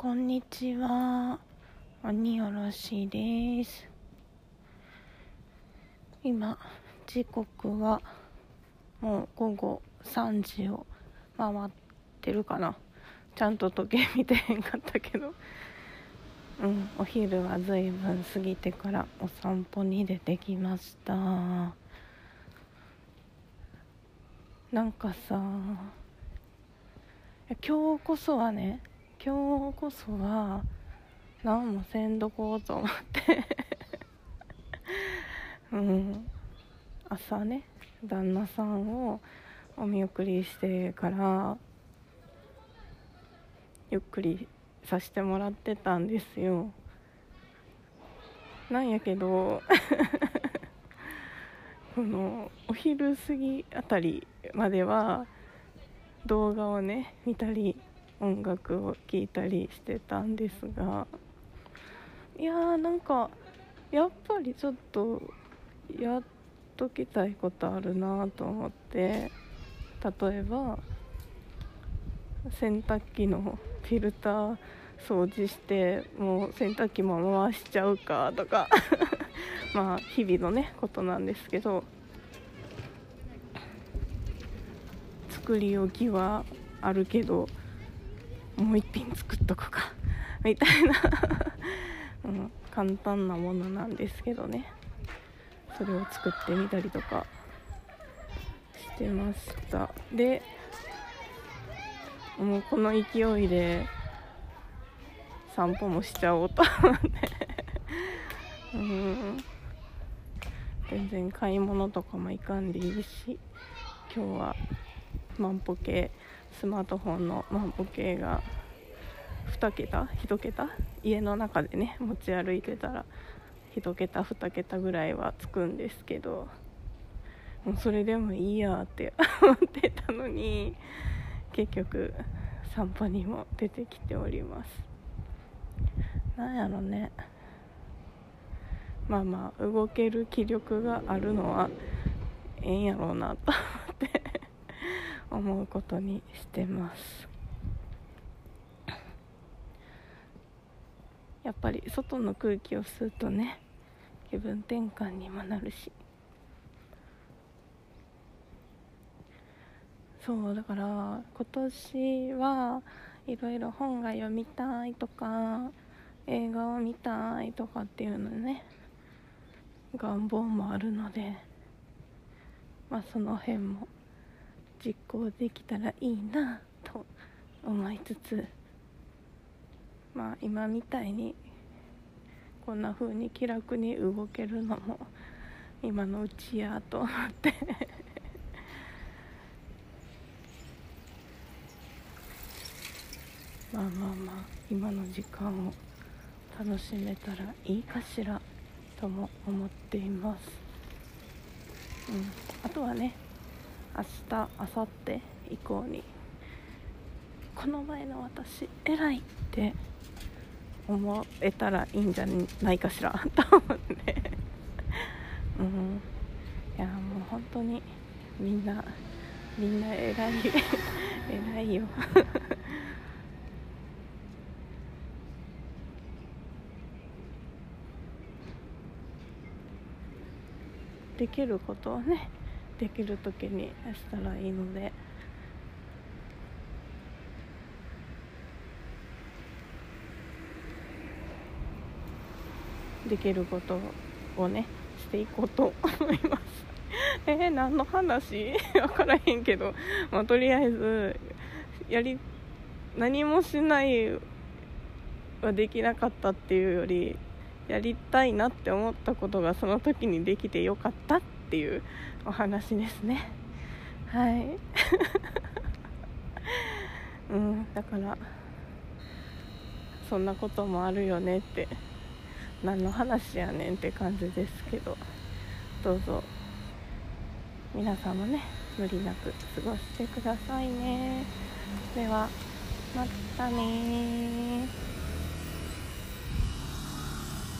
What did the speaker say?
こんにちは。鬼おろしです。今、時刻はもう午後3時を回ってるかな。ちゃんと時計見てへんかったけど。うん、お昼はずいぶん過ぎてからお散歩に出てきました。なんかさ、今日こそはね今日こそは何もせんどこうと思って。うん。朝ね旦那さんをお見送りしてからゆっくりさせてもらってたんですよ。なんやけど このお昼過ぎあたりまでは動画をね見たり音楽を聴いたりしてたんですがいやーなんかやっぱりちょっとやっときたいことあるなと思って例えば洗濯機のフィルター掃除してもう洗濯機も回しちゃうかとか まあ日々のねことなんですけど作り置きはあるけどもう一品作っとくか。みたいな、うん、簡単なものなんですけどね。それを作ってみたりとか。してました。でもうこの勢いで散歩もしちゃおうと思って。うん。全然買い物とかも行かんでいいし今日は万歩計スマートフォンの万歩計が2桁1桁家の中でね持ち歩いてたら1桁2桁ぐらいはつくんですけどもうそれでもいいやって 思ってたのに結局散歩にも出てきております。なんやろね。まあまあ動ける気力があるのはええんやろうなと思うことにしてます。やっぱり外の空気を吸うとね気分転換にもなるし。そうだから今年はいろいろ本が読みたいとか映画を見たいとかっていうのね願望もあるのでまあその辺も実行できたらいいなと思いつつまあ今みたいにこんな風に気楽に動けるのも今のうちやと思って。まあまあまあ今の時間を楽しめたらいいかしらとも思っています、うん、あとはね明日明後日以降に。この前の私偉いって思えたらいいんじゃないかしらと思って。うん。いやもう本当にみんなみんな偉い偉いよ。できることをねできる時にしたらいいので。できることをねしていこうと思います。えー、何の話？分からへんけど、まあ、とりあえずやり何もしないはできなかったっていうよりやりたいなって思ったことがその時にできてよかったってっていうお話ですね。はい。うんだからそんなこともあるよねって何の話やねんって感じですけど。どうぞ。皆さんもね無理なく過ごしてくださいね。ではまたね